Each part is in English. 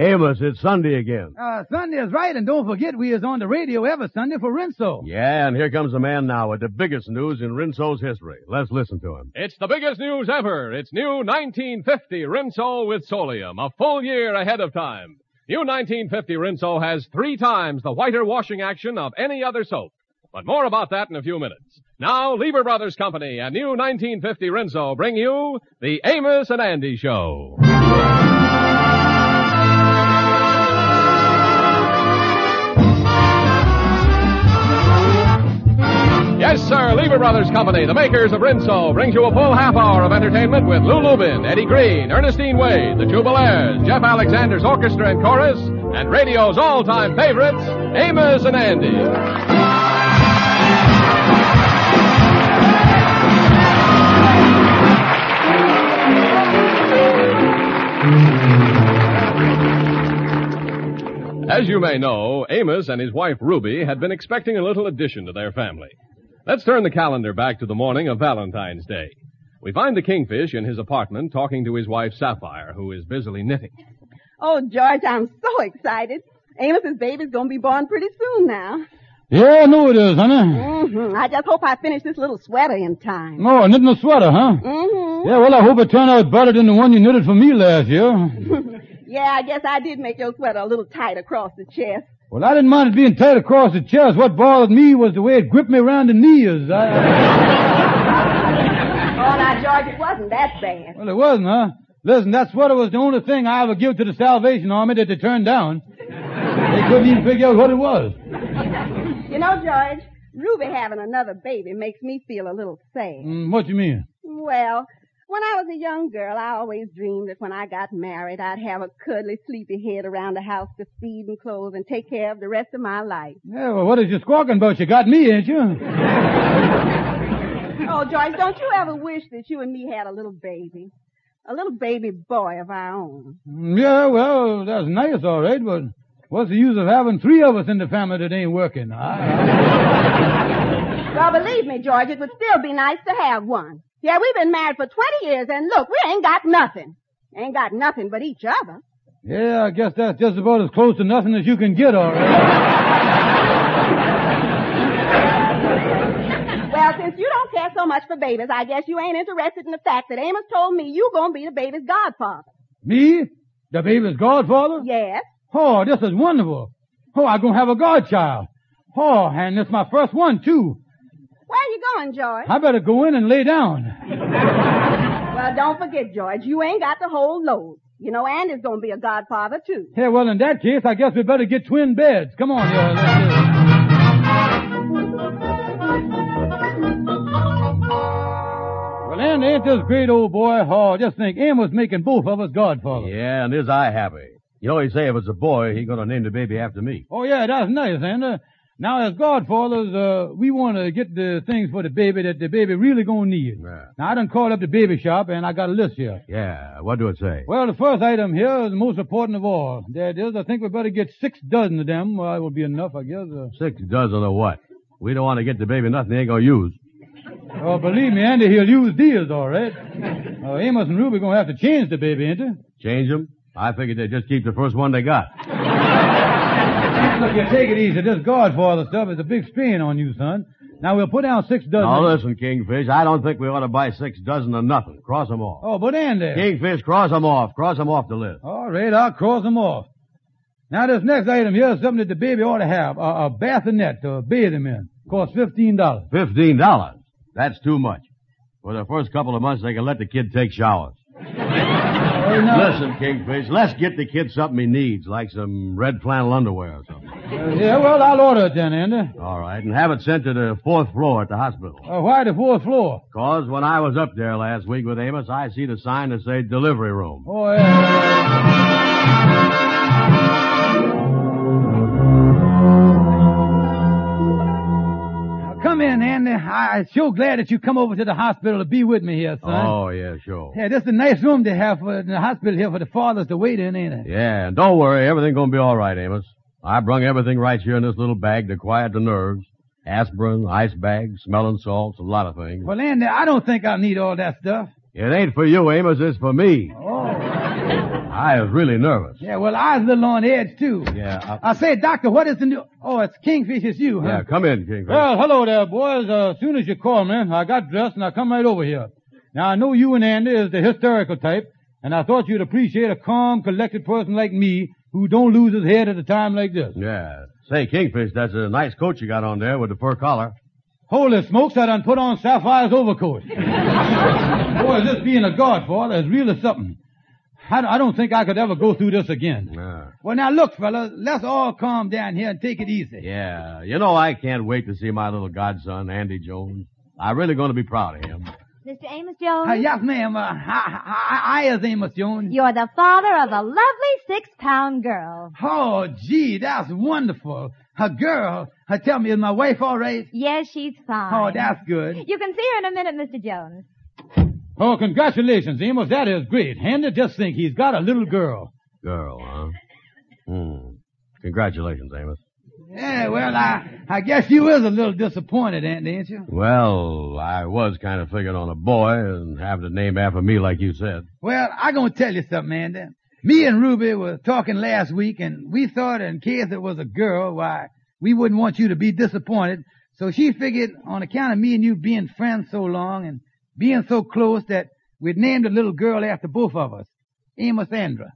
Amos, it's Sunday again. Uh, Sunday is right, and don't forget we is on the radio every Sunday for Rinso. Yeah, and here comes a man now with the biggest news in Rinso's history. Let's listen to him. It's the biggest news ever. It's new 1950 Rinso with Solium, a full year ahead of time. New 1950 Rinso has three times the whiter washing action of any other soap. But more about that in a few minutes. Now, Lever Brothers Company and new 1950 Rinso bring you the Amos and Andy Show. Yes, sir. Lever Brothers Company, the makers of Rinso, brings you a full half hour of entertainment with Lou Lubin, Eddie Green, Ernestine Wade, the Jubilaires, Jeff Alexander's orchestra and chorus, and radio's all-time favorites, Amos and Andy. As you may know, Amos and his wife Ruby had been expecting a little addition to their family. Let's turn the calendar back to the morning of Valentine's Day. We find the Kingfish in his apartment talking to his wife Sapphire, who is busily knitting. Oh, George, I'm so excited. Amos's baby's gonna be born pretty soon now. Yeah, I know it is, honey. hmm I just hope I finish this little sweater in time. Oh, knitting a sweater, huh? hmm Yeah, well, I hope it turned out better than the one you knitted for me last year. yeah, I guess I did make your sweater a little tight across the chest. Well, I didn't mind it being tight across the chest. What bothered me was the way it gripped me around the knees. I... Oh, now, George, it wasn't that bad. well, it wasn't, huh? Listen, that sweater was the only thing I ever give to the Salvation Army that they turned down. They couldn't even figure out what it was. You know, George, Ruby having another baby makes me feel a little sad. Mm, what you mean? Well, when I was a young girl, I always dreamed that when I got married, I'd have a cuddly, sleepy head around the house to feed and clothe and take care of the rest of my life. Yeah, well, what is you squawking about? You got me, ain't you? Oh, George, don't you ever wish that you and me had a little baby? A little baby boy of our own. Mm, Yeah, well, that's nice, all right, but what's the use of having three of us in the family that ain't working? I... Well, believe me, George, it would still be nice to have one. Yeah, we've been married for 20 years, and look, we ain't got nothing. Ain't got nothing but each other. Yeah, I guess that's just about as close to nothing as you can get, all right. Well, since you don't care so much for babies, I guess you ain't interested in the fact that Amos told me you gonna be the baby's godfather. Me? The baby's godfather? Yes. Oh, this is wonderful. Oh, I'm gonna have a godchild. Oh, and it's my first one, too. Where are you going, George? I better go in and lay down. Well, don't forget, George, you ain't got the whole load. You know, Andy's gonna be a godfather, too. Yeah, well, in that case, I guess we better get twin beds. Come on, here. Let's do it. Well, Andy, ain't this great old boy? Oh, just think, Em was making both of us godfathers. Yeah, and is I happy. You know, he say if it's a boy, he gonna name the baby after me. Oh, yeah, that's nice, Andy. Uh, Now, as godfathers, uh, we want to get the things for the baby that the baby really gonna need. Yeah. Now, I done called up the baby shop, and I got a list here. Yeah, what do it say? Well, the first item here is the most important of all. That is, I think we better get six dozen of them. Well, that will be enough, I guess. Uh, Six dozen of what? We don't want to get the baby nothing he ain't gonna use. oh, believe me, Andy, he'll use these, all right. Uh, Amos and Ruby gonna have to change the baby, ain't they? Change them? I figured they'd just keep the first one they got. Look, you take it easy. This Godfather stuff is a big strain on you, son. Now, we'll put down six dozen. Now listen, Kingfish, I don't think we ought to buy six dozen of nothing. Cross them off. Oh, but Andy. Kingfish, cross them off. Cross them off the list. All right, I'll cross them off. Now, this next item here is something that the baby ought to have. A, a bassinet to bathe him in. Costs fifteen dollars. Fifteen dollars. That's too much. For the first couple of months, they can let the kid take showers. Listen, Kingfish, let's get the kid something he needs, like some red flannel underwear or something. Uh, yeah, well, I'll order it then, Andy. All right, and have it sent to the fourth floor at the hospital. Uh, why the fourth floor? Cause when I was up there last week with Amos, I see the sign that say delivery room. Oh, yeah. I'm so glad that you come over to the hospital to be with me here, son. Oh, yeah, sure. Yeah, this is a nice room to have for in the hospital here for the fathers to wait in, ain't it? Yeah, and don't worry, Everything's gonna be all right, Amos. I brung everything right here in this little bag to quiet the nerves. Aspirin, ice bags, smelling salts, a lot of things. Well, Andy, I don't think I'll need all that stuff. It ain't for you, Amos, it's for me. Oh. I was really nervous. Yeah, well, I was a little on edge, too. Yeah. uh, I say, doctor, what is the new... Oh, it's Kingfish, it's you, huh? yeah, come in, Kingfish. Well, hello there, boys. Uh, as soon as you called me, I got dressed and I come right over here. Now, I know you and Andy is the hysterical type, and I thought you'd appreciate a calm, collected person like me who don't lose his head at a time like this. Yeah. Say, Kingfish, that's a nice coat you got on there with the fur collar. Holy smokes, I done put on Sapphire's overcoat. Boy, this being a godfather is really something. I, I don't think I could ever go through this again. Yeah. Well, now look, fellas, let's all calm down here and take it easy. Yeah. You know, I can't wait to see my little godson, Andy Jones. I'm really going to be proud of him. Mr. Amos Jones? Uh, yes, ma'am. Uh, I, I, I is Amos Jones. You're the father of a lovely six-pound girl. Oh, gee, that's wonderful. A girl. Uh, tell me, is my wife all right? Yes, she's fine. Oh, that's good. You can see her in a minute, Mr. Jones. Oh, congratulations, Amos. That is great. Andy, just think, he's got a little girl. Girl, huh? Hmm. Congratulations, Amos. Yeah, well, I, I guess you is a little disappointed, Andy, ain't you? Well, I was kind of figuring on a boy and having a name after me like you said. Well, I gonna tell you something, Andy. Me and Ruby were talking last week, and we thought in case it was a girl, why, we wouldn't want you to be disappointed. So she figured on account of me and you being friends so long and being so close that we'd named a little girl after both of us. Amos Andra.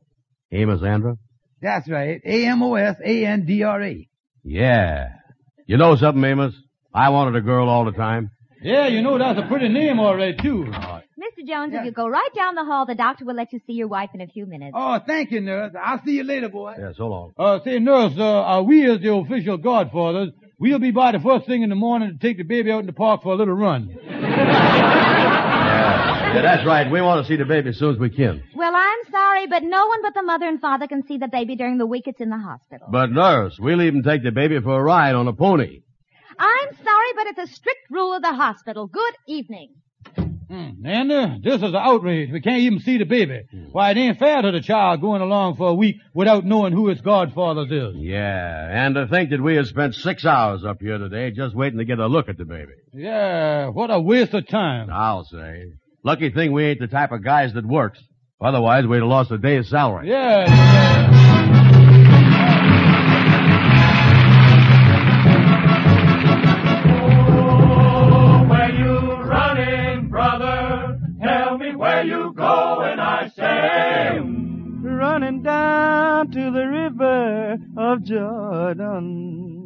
Amos Andra? That's right. A-M-O-S-A-N-D-R-A. Yeah. You know something, Amos? I wanted a girl all the time. Yeah, you know that's a pretty name all right, too. Mr. Jones, Yeah. if you go right down the hall, the doctor will let you see your wife in a few minutes. Oh, thank you, nurse. I'll see you later, boy. Yeah, so long. Uh, say, nurse, uh, uh, we as the official godfathers, we'll be by the first thing in the morning to take the baby out in the park for a little run. Yeah, that's right. We want to see the baby as soon as we can. Well, I'm sorry, but no one but the mother and father can see the baby during the week it's in the hospital. But nurse, we'll even take the baby for a ride on a pony. I'm sorry, but it's a strict rule of the hospital. Good evening. Hmm. Andy, this is an outrage. We can't even see the baby. Why, it ain't fair to the child going along for a week without knowing who its godfathers is. Yeah, and to think that we have spent six hours up here today just waiting to get a look at the baby. Yeah, what a waste of time. I'll say. Lucky thing we ain't the type of guys that works. Otherwise, we'd have lost a day's salary. Yeah. yeah. Where you running, brother? Tell me where you going, I say. running down to the river of Jordan.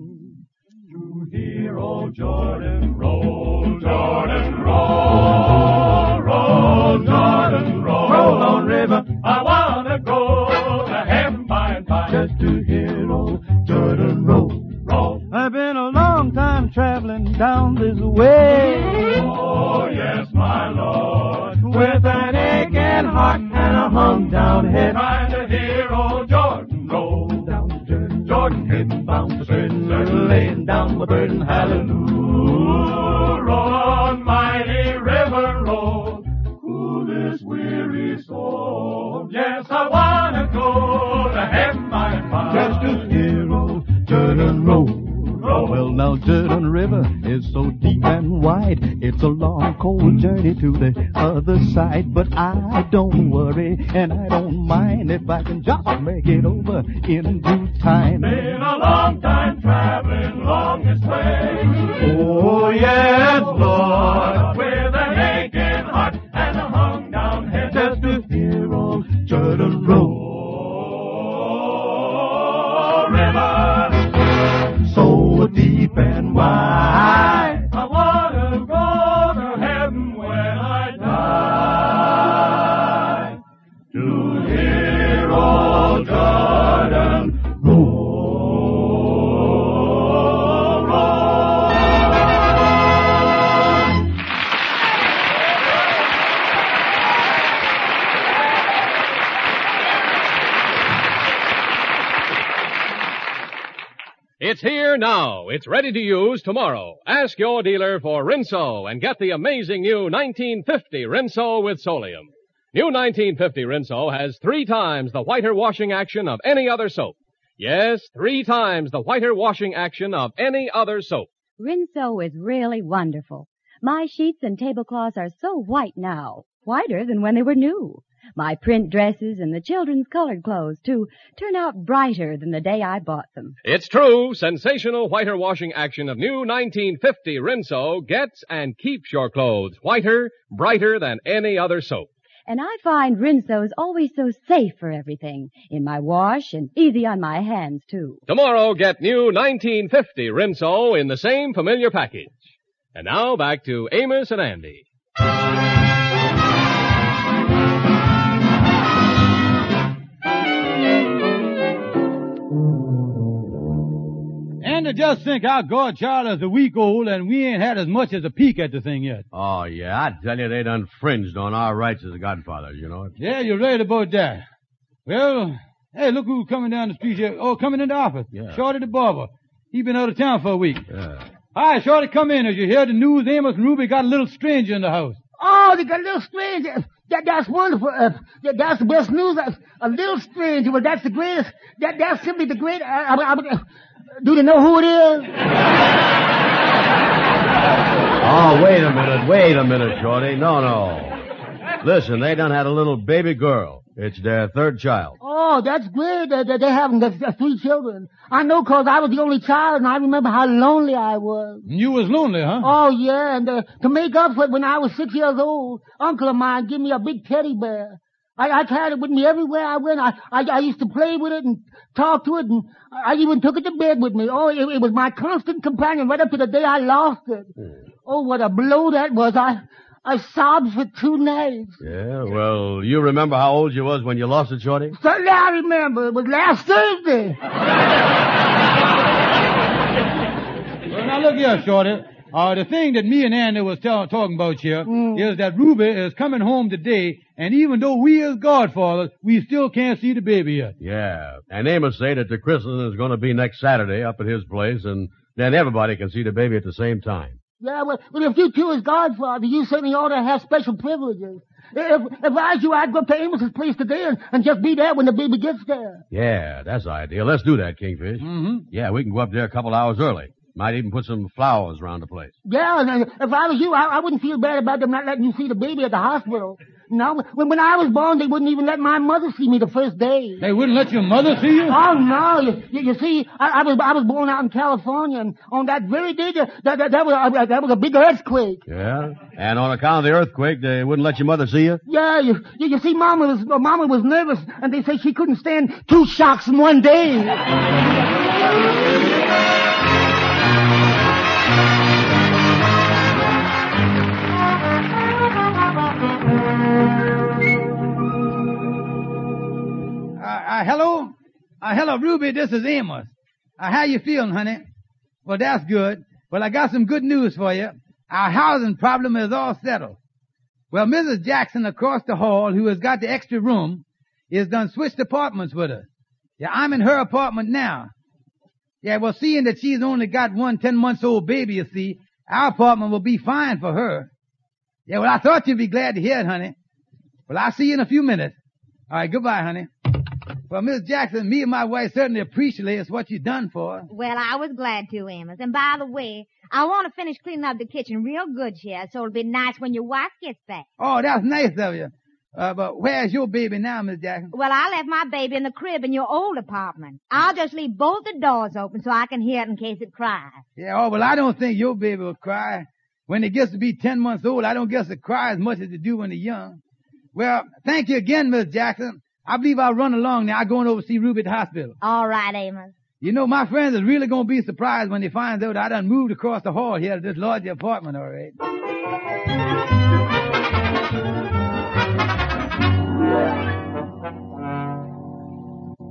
Hear old Jordan roll, Jordan roll, roll, Jordan roll. Roll on, river. I wanna go to heaven by and by. Just to hear old Jordan roll. roll. I've been a long time traveling down this way. My burden, hallelujah. It's a long, cold journey to the other side. But I don't worry and I don't mind if I can just make it over in due time. Been a long time traveling long this way. Oh, yes, Lord. With an aching heart and a hung down head. Just to hear old Jordan roll. So deep and wide. Now. It's ready to use tomorrow. Ask your dealer for Rinso and get the amazing new 1950 Rinso with Solium. New 1950 Rinso has three times the whiter washing action of any other soap. Yes, three times the whiter washing action of any other soap. Rinso is really wonderful. My sheets and tablecloths are so white now, whiter than when they were new. My print dresses and the children's colored clothes, too, turn out brighter than the day I bought them. It's true. Sensational whiter washing action of new 1950 Rinso gets and keeps your clothes whiter, brighter than any other soap. And I find Rinso is always so safe for everything. In my wash and easy on my hands, too. Tomorrow, get new 1950 Rinso in the same familiar package. And now back to Amos and Andy. To just think our godchild is a week old and we ain't had as much as a peek at the thing yet. Oh, yeah, I tell you, they done fringed on our rights as godfathers, you know. Yeah, you're right about that. Well, hey, look who's coming down the street here. Oh, coming into office. Yeah. Shorty the barber. He been out of town for a week. Yeah. Hi, Shorty, come in. As you hear the news, Amos and Ruby got a little stranger in the house. Oh, they got a little stranger. That, that's wonderful. Uh, that, that's the best news. Uh, a little stranger. Well, that's the greatest. That, that's simply the great. Uh, I, I, I, do they know who it is? Oh, wait a minute, wait a minute, Shorty. No, no. Listen, they done had a little baby girl. It's their third child. Oh, that's great. They, they, they having the, the three children. I know because I was the only child, and I remember how lonely I was. You was lonely, huh? Oh yeah, and uh, to make up for it, when I was six years old, uncle of mine gave me a big teddy bear. I, I carried it with me everywhere I went. I, I I used to play with it and talk to it, and I even took it to bed with me. Oh, it, it was my constant companion right up to the day I lost it. Hmm. Oh, what a blow that was! I I sobbed for two nights. Yeah, well, you remember how old you was when you lost it, Shorty? Certainly I remember. It was last Thursday. Well, now look here, Shorty. Uh, the thing that me and Andy was tell, talking about here is Mm. that Ruby is coming home today, and even though we is godfathers, we still can't see the baby yet. Yeah. And Amos say that the christening is going to be next Saturday up at his place, and then everybody can see the baby at the same time. Yeah, well, well, if you two is Godfather, you certainly ought to have special privileges. If, if I was you, I'd go up to Amos's place today and, and just be there when the baby gets there. Yeah, that's the idea. Let's do that, Kingfish. Mm-hmm. Yeah, we can go up there a couple hours early. Might even put some flowers around the place. Yeah, and if I was you, I, I wouldn't feel bad about them not letting you see the baby at the hospital. No, when, when I was born, they wouldn't even let my mother see me the first day. They wouldn't let your mother see you? Oh no! You, you, you see, I, I was I was born out in California, and on that very day, that that, that, was a, that was a big earthquake. Yeah? And on account of the earthquake, they wouldn't let your mother see you? Yeah, you, you, you see, Mama was Mama was nervous, and they say she couldn't stand two shocks in one day. Uh, hello? Uh, hello, Ruby, this is Amos. Uh, how you feeling, honey? Well, that's good. Well, I got some good news for you. Our housing problem is all settled. Well, Mrs. Jackson across the hall, who has got the extra room, is done switched apartments with us. Yeah, I'm in her apartment now. Yeah, well, seeing that she's only got one ten months old baby, you see, our apartment will be fine for her. Yeah, well, I thought you'd be glad to hear it, honey. Well, I'll see you in a few minutes. All right, goodbye, honey. Well, Miss Jackson, me and my wife certainly appreciate what you done for us. Well, I was glad to, Amos. And by the way, I want to finish cleaning up the kitchen real good here, so it'll be nice when your wife gets back. Oh, that's nice of you. Uh, but where's your baby now, Miss Jackson? Well, I left my baby in the crib in your old apartment. I'll just leave both the doors open so I can hear it in case it cries. Yeah, oh, well, I don't think your baby will cry. When it gets to be 10 months old, I don't guess it cries as much as it do when they're young. Well, thank you again, Miss Jackson. I believe I'll run along now. I'm going over to see Ruby at the hospital. All right, Amos. You know, my friends is really going to be surprised when they find out I done moved across the hall here to this larger apartment, all right.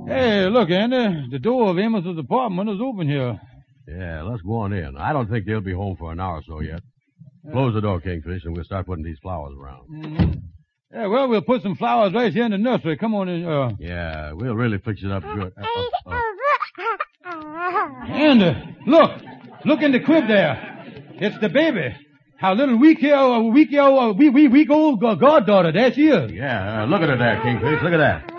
Hey, look, Andy. The door of Amos's apartment is open here. Yeah, let's go on in. I don't think they'll be home for an hour or so yet. Close the door, Kingfish, and we'll start putting these flowers around. Mhm. Yeah, well, we'll put some flowers right here in the nursery. Come on in. Uh, Yeah, we'll really fix it up good. Uh, uh, uh, Andy, look. Look in the crib there. It's the baby. How little weak here, uh, weak here, uh, weak, weak, old uh, goddaughter. There she is. yeah, uh, look at her there, Kingfish. Look at that.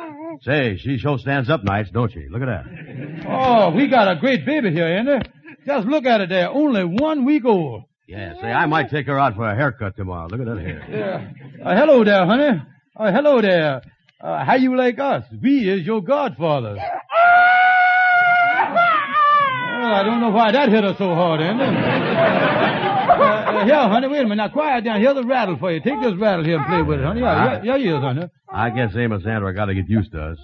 Say, she sure stands up nice, don't she? Look at that. Oh, we got a great baby here, Andy. Just look at it there. Only one week old. Yeah, say, I might take her out for a haircut tomorrow. Look at that hair. Yeah. Uh, hello there, honey. Oh, hello there. Uh, how you like us? We is your godfathers. Well, I don't know why that hit us so hard, Andy. Uh, uh, here, honey, wait a minute. Now, quiet down. Here's a rattle for you. Take this rattle here and play with it, honey. Yeah, yeah, yeah, yes, honey. I guess Amos Andra got to get used to us.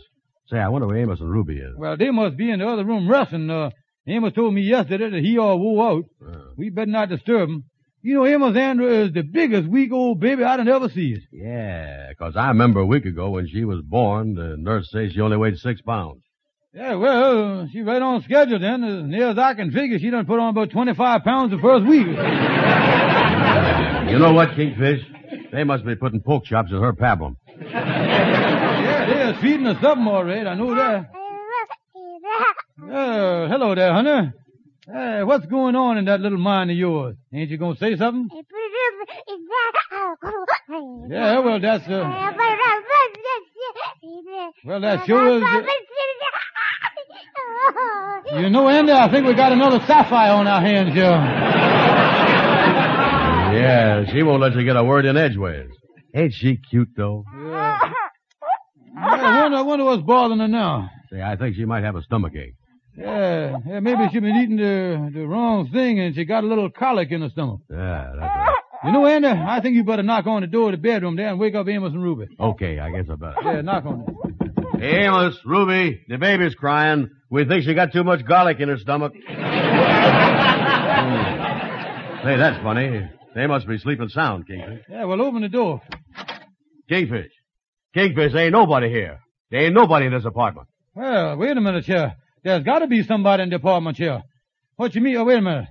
Say, I wonder where Amos and Ruby is. Well, they must be in the other room wrestling. Uh, Amos told me yesterday that he all wore out. Uh, We better not disturb him. You know, Amos Andra is the biggest weak old baby I done ever seen. yeah, 'cause I remember a week ago when she was born, the nurse says she only weighed six pounds. Yeah, well, she right on schedule then. As near as I can figure, she done put on about 25 pounds the first week. You know what, Kingfish? They must be putting pork chops in her pablum. yeah, they is feeding her something all right. I know that. Uh, hello there, honey. Hey, what's going on in that little mind of yours? Ain't you gonna say something? Yeah, well, that's, uh, well, that sure is, uh, you know, Andy, I think we got another sapphire on our hands here. Yeah, she won't let you get a word in edgeways. Ain't she cute, though? Yeah, I wonder, I wonder what's bothering her now. Say, I think she might have a stomachache. Yeah, yeah, maybe she been eating the, the wrong thing and she got a little colic in her stomach. Yeah, that's right. You know, Andy, I think you better knock on the door of the bedroom there and wake up Amos and Ruby. Okay, I guess I better. Yeah, knock on it. Hey, Amos, Ruby, the baby's crying. We think she got too much garlic in her stomach. Say, that's funny. They must be sleeping sound, Kingfish. Yeah, well, open the door. Kingfish. Kingfish, there ain't nobody here. There ain't nobody in this apartment. Well, wait a minute here. There's got to be somebody in the apartment here. What you mean? Oh, wait a minute.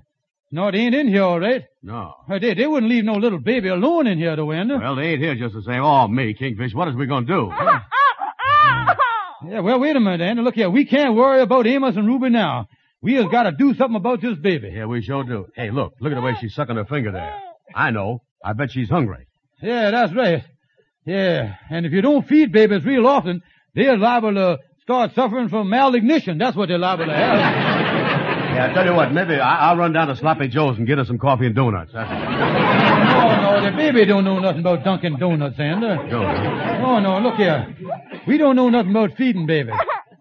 No, they ain't in here, all right. No. Uh, They, they wouldn't leave no little baby alone in here, though, Andy. Well, they ain't here just the same. Oh, me, Kingfish, what is we gonna do? Yeah, well, wait a minute, Andy. Look here. We can't worry about Amos and Ruby now. We has got to do something about this baby. Yeah, we sure do. Hey, look, look at the way she's sucking her finger there. I know. I bet she's hungry. Yeah, that's right. Yeah, and if you don't feed babies real often, they're liable to start suffering from malnutrition. That's what they're liable to have. Yeah, I tell you what, maybe I- I'll run down to Sloppy Joe's and get her some coffee and donuts. That's no, no, the baby don't know nothing about Dunkin' Donuts, Andy. Joe. No, no, look here. We don't know nothing about feeding babies.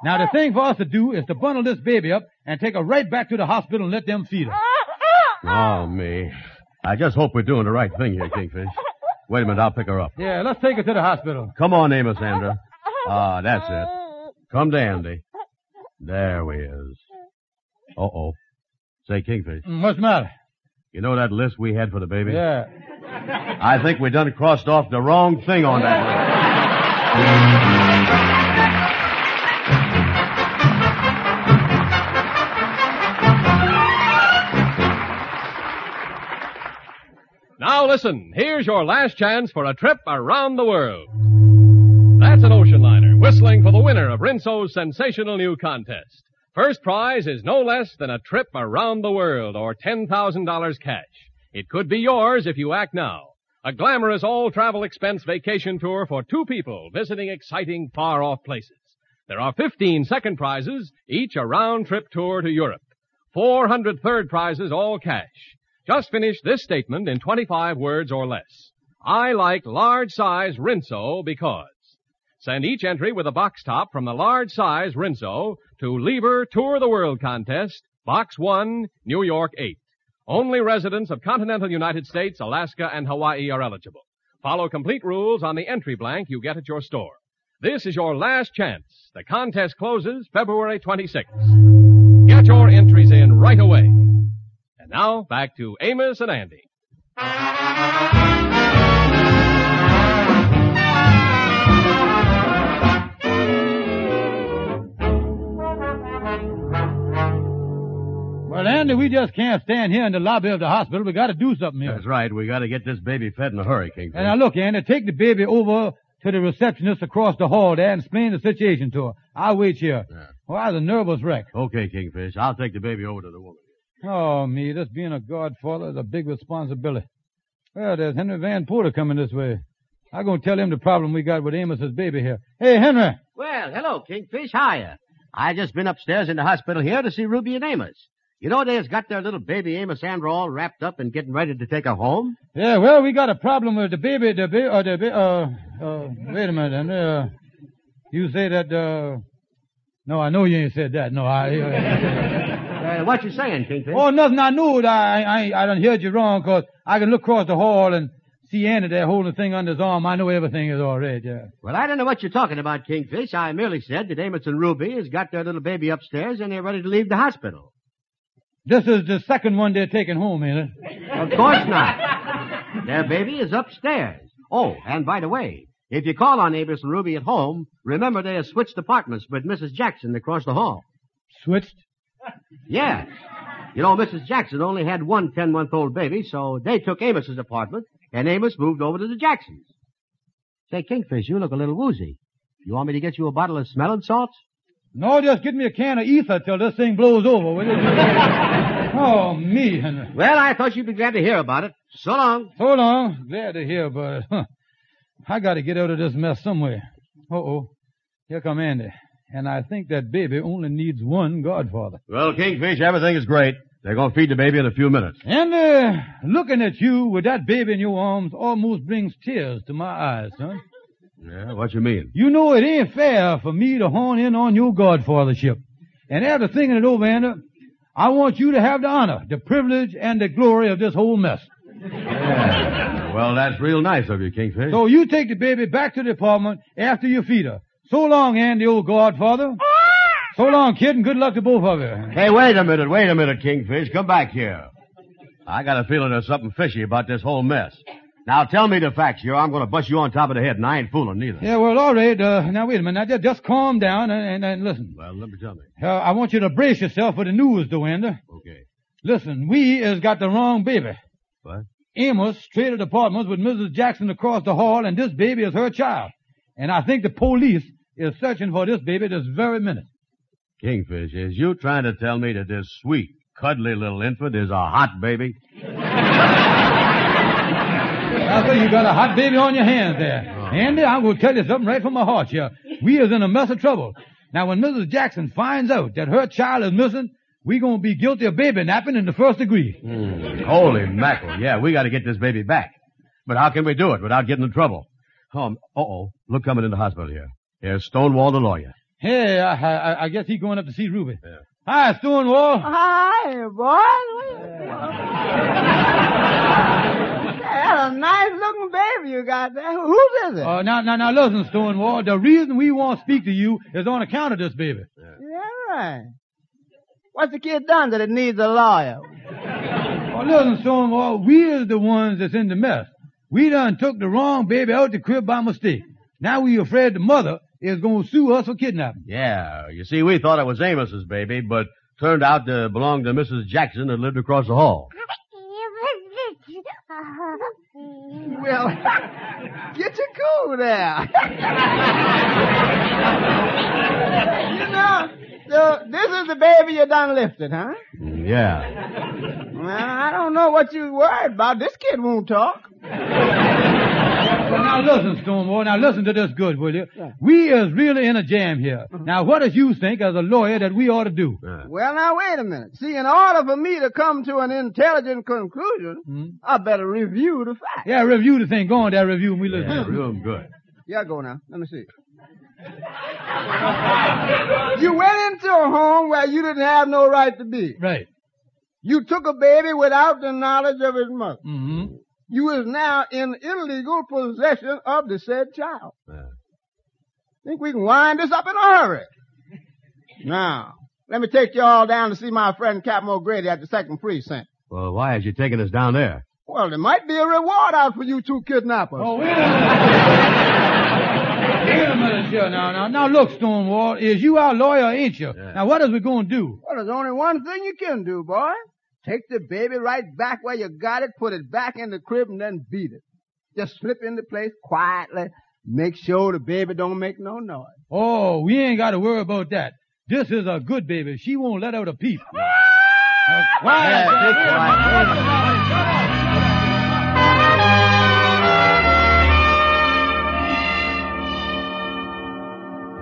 Now, the thing for us to do is to bundle this baby up and take her right back to the hospital and let them feed her. Oh, me. I just hope we're doing the right thing here, Kingfish. Wait a minute, I'll pick her up. Yeah, let's take her to the hospital. Come on, Amos Andra. Ah, that's it. Come to Andy. There we is. Uh-oh. Say, Kingfish, Mm, What's the matter? you know that list we had for the baby? Yeah. I think we done crossed off the wrong thing on that list. Now listen, here's your last chance for a trip around the world. That's an ocean liner whistling for the winner of Rinso's sensational new contest. First prize is no less than a trip around the world or $10,000 cash. It could be yours if you act now. A glamorous all travel expense vacation tour for two people visiting exciting far off places. There are 15 second prizes, each a round trip tour to Europe. 400 third prizes, all cash. Just finish this statement in 25 words or less. I like large size Rinso because. Send each entry with a box top from the large size Rinso to Lever Tour the World Contest, Box 1, New York 8. Only residents of continental United States, Alaska, and Hawaii are eligible. Follow complete rules on the entry blank you get at your store. This is your last chance. The contest closes February 26th. Get your entries in right away. And now, back to Amos and Andy. Well, Andy, we just can't stand here in the lobby of the hospital. We got to do something here. That's right. We gotta get this baby fed in a hurry, Kingfish. And now look, Andy, take the baby over to the receptionist across the hall there and explain the situation to her. I'll wait here. Yeah. Well, I was a nervous wreck. Okay, Kingfish. I'll take the baby over to the woman. Oh, me, this being a godfather is a big responsibility. Well, there's Henry Van Porter coming this way. I'm going to tell him the problem we got with Amos's baby here. Hey, Henry. Well, hello, Kingfish. Hiya. I just been upstairs in the hospital here to see Ruby and Amos. You know they has got their little baby Amos Andra all wrapped up and getting ready to take her home? Yeah, well, we got a problem with the baby, the baby, uh, the ba- uh, uh, wait a minute, uh, you say that, uh, no, I know you ain't said that, no, I, uh, Uh, what you saying, Kingfish? oh, nothing, I knew it, I, I, I done heard you wrong, cause I can look across the hall and see Andy there holding the thing under his arm, I know everything is all right, yeah. Well, I don't know what you're talking about, Kingfish. I merely said that Amos and Ruby has got their little baby upstairs and they're ready to leave the hospital. This is the second one they're taking home, ain't it? Of course not. Their baby is upstairs. Oh, and by the way, if you call on Amos and Ruby at home, remember they have switched apartments with Mrs. Jackson across the hall. Switched? Yes. You know, Mrs. Jackson only had one ten-month-old baby, so they took Amos's apartment, and Amos moved over to the Jacksons. Say, Kingfish, you look a little woozy. You want me to get you a bottle of smelling salts? No, just get me a can of ether till this thing blows over, will you? oh, me, Henry. Well, I thought you'd be glad to hear about it. So long. So long. Glad to hear about it. Huh. I gotta get out of this mess somewhere. Uh-oh. Here come Andy. And I think that baby only needs one godfather. Well, Kingfish, everything is great. They're going to feed the baby in a few minutes. And, uh, looking at you with that baby in your arms almost brings tears to my eyes, son. Yeah, what you mean? You know it ain't fair for me to horn in on your godfathership. And after thinking it over, I want you to have the honor, the privilege, and the glory of this whole mess. Well, that's real nice of you, Kingfish. So you take the baby back to the apartment after you feed her. So long, Andy, old godfather. So long, kid, and good luck to both of you. Hey, wait a minute, wait a minute, Kingfish. Come back here. I got a feeling there's something fishy about this whole mess. Now tell me the facts here. I'm going to bust you on top of the head, and I ain't fooling neither. Yeah, well, all right. Uh, now, wait a minute. Now, just, just calm down and, and, and listen. Well, let me tell me. Uh, I want you to brace yourself for the news, Andy. Okay. Listen, we has got the wrong baby. What? Amos traded apartments with Mrs. Jackson across the hall, and this baby is her child. And I think the police is searching for this baby this very minute. Kingfish, is you trying to tell me that this sweet, cuddly little infant is a hot baby? I say you got a hot baby on your hands there. Andy, I'm going to tell you something right from my heart here. We is in a mess of trouble. Now, when Mrs. Jackson finds out that her child is missing, we going to be guilty of baby napping in the first degree. Hmm, Holy mackerel. Yeah, we got to get this baby back. But how can we do it without getting in trouble? Um, uh-oh. Look coming in the hospital here. Here's Stonewall the lawyer. Hey, I, I, I guess he's going up to see Ruby. Hi, Stonewall. Hi, boy. That's a nice looking baby you got there. Whose is it? Uh, now, now, now, listen, Stonewall. The reason we want to speak to you is on account of this baby. yeah, right. What's the kid done that it needs a lawyer? Oh, listen, Stonewall, we is the ones that's in the mess. We done took the wrong baby out the crib by mistake. Now we afraid the mother is going to sue us for kidnapping. Yeah, you see, we thought it was Amos's baby, but turned out to belong to Mrs. Jackson that lived across the hall. Well, get your cool there. you know, so this is the baby you done lifted, huh? Yeah. Well, I don't know what you worried about. This kid won't talk. Well, now listen, Stonewall. Now listen to this good, will you? We is really in a jam here. Now, what does you think as a lawyer that we ought to do? Well, now wait a minute. See, in order for me to come to an intelligent conclusion, I better review the facts. Yeah, review the thing. Go on there, review and we listen. Yeah, real good. Yeah, go now. Let me see. you went into a home where you didn't have no right to be. Right. You took a baby without the knowledge of his mother. Mm-hmm. You is now in illegal possession of the said child. Think we can wind this up in a hurry. Now, let me take you all down to see my friend Captain O'Grady at the second precinct. Well, why is you taking us down there? Well, there might be a reward out for you two kidnappers. Oh, wait a minute. wait a minute, sure. Now, now, now, look, Stonewall, is you our lawyer, ain't you? Now, what is we going to do? Well, there's only one thing you can do, boy. Take the baby right back where you got it, put it back in the crib, and then beat it. Just slip into place quietly. Make sure the baby don't make no noise. Oh, we ain't got to worry about that. This is a good baby. She won't let out a peep. Now, quiet. Yeah, be quiet.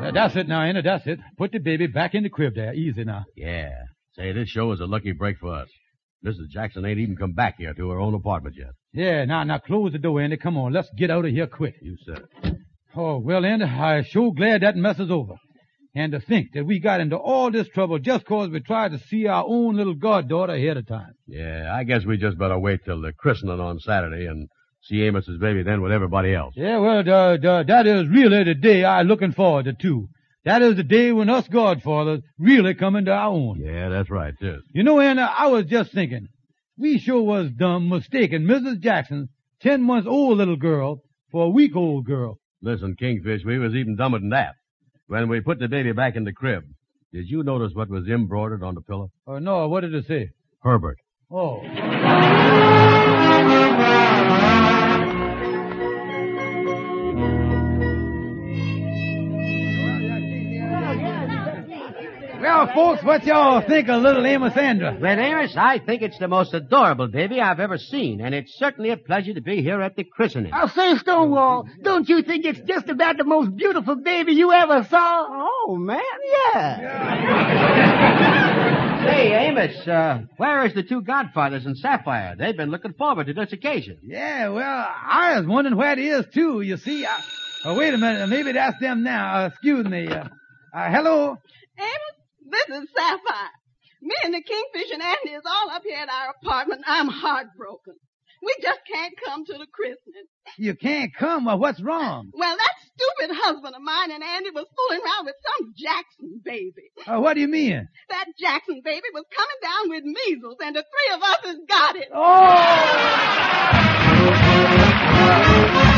Uh, That's it now, Anna. That's it. Put the baby back in the crib there. Easy now. Yeah. Say, this show is a lucky break for us. Mrs. Jackson ain't even come back here to her own apartment yet. Yeah, now, now close the door, Andy. Come on, let's get out of here quick. You said it. Oh, well, Andy, I'm sure glad that mess is over. And to think that we got into all this trouble just 'cause we tried to see our own little goddaughter ahead of time. Yeah, I guess we just better wait till the christening on Saturday and see Amos's baby then with everybody else. Yeah, well, da, da, that is really the day I'm looking forward to, too. That is the day when us godfathers really come into our own. Yeah, that's right, too. You know, Anna, I was just thinking, we sure was dumb mistaking Mrs. Jackson, ten months old little girl, for a week old girl. Listen, Kingfish, we was even dumber than that. When we put the baby back in the crib, did you notice what was embroidered on the pillow? Oh, no, what did it say? Herbert. Oh. Well, folks, what y'all think of little Amos Andra? Well, Amos, I think it's the most adorable baby I've ever seen, and it's certainly a pleasure to be here at the christening. I'll say, Stonewall, don't you think it's just about the most beautiful baby you ever saw? Oh, man, yeah. Say, Amos, uh, where is the two godfathers and Sapphire? They've been looking forward to this occasion. Yeah, well, I was wondering where it is, too. You see, I... Oh, wait a minute. Maybe that's them now. Uh, excuse me. Uh, uh, hello? Amos, this is Sapphire. Me and the Kingfish and Andy is all up here at our apartment. I'm heartbroken. We just can't come to the christening. You can't come. Well, what's wrong? Well, that stupid husband of mine and Andy was fooling around with some Jackson baby. Uh, what do you mean? That Jackson baby was coming down with measles, and the three of us has got it. Andy,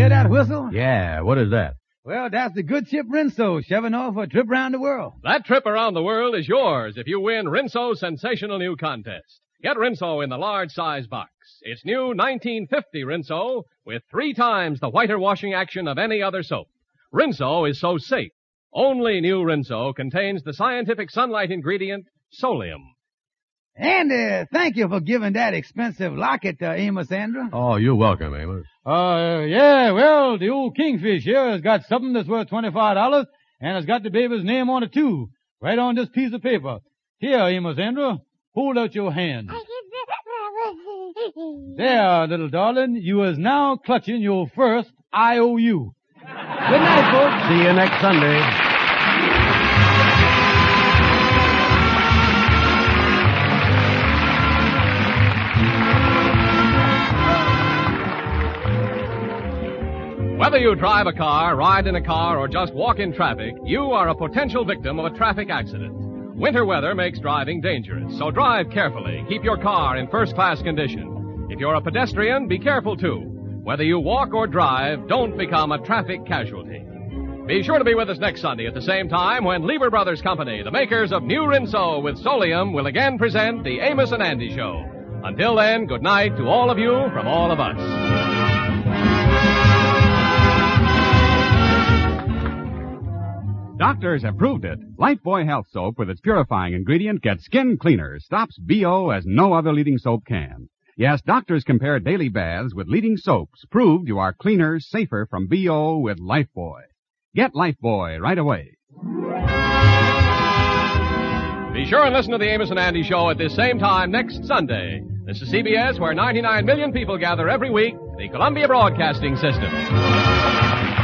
hear that whistle? Yeah, what is that? Well, that's the good ship Rinso shoving off for a trip around the world. That trip around the world is yours if you win Rinso's sensational new contest. Get Rinso in the large size box. It's new 1950 Rinso with three times the whiter washing action of any other soap. Rinso is so safe. Only new Rinso contains the scientific sunlight ingredient solium. Andy, thank you for giving that expensive locket to Amos Andra. Oh, you're welcome, Amos. Uh, yeah, well, the old Kingfish here has got something that's worth $25 and it's got the baby's name on it too. Right on this piece of paper. Here, Amos Andra, hold out your hand. There, little darling, you is now clutching your first IOU. Good night, folks. See you next Sunday. Whether you drive a car, ride in a car, or just walk in traffic, you are a potential victim of a traffic accident. Winter weather makes driving dangerous, so drive carefully. Keep your car in first class condition. If you're a pedestrian, be careful too. Whether you walk or drive, don't become a traffic casualty. Be sure to be with us next Sunday at the same time when Lever Brothers Company, the makers of New Rinso with Solium, will again present the Amos and Andy Show. Until then, good night to all of you from all of us. Doctors have proved it. Lifebuoy Health Soap with its purifying ingredient gets skin cleaner, stops BO as no other leading soap can. Yes, doctors compare daily baths with leading soaps, proved you are cleaner, safer from BO with Lifebuoy. Get Lifebuoy right away. Be sure and listen to the Amos and Andy Show at this same time next Sunday. This is CBS, where 99 million people gather every week, the Columbia Broadcasting System.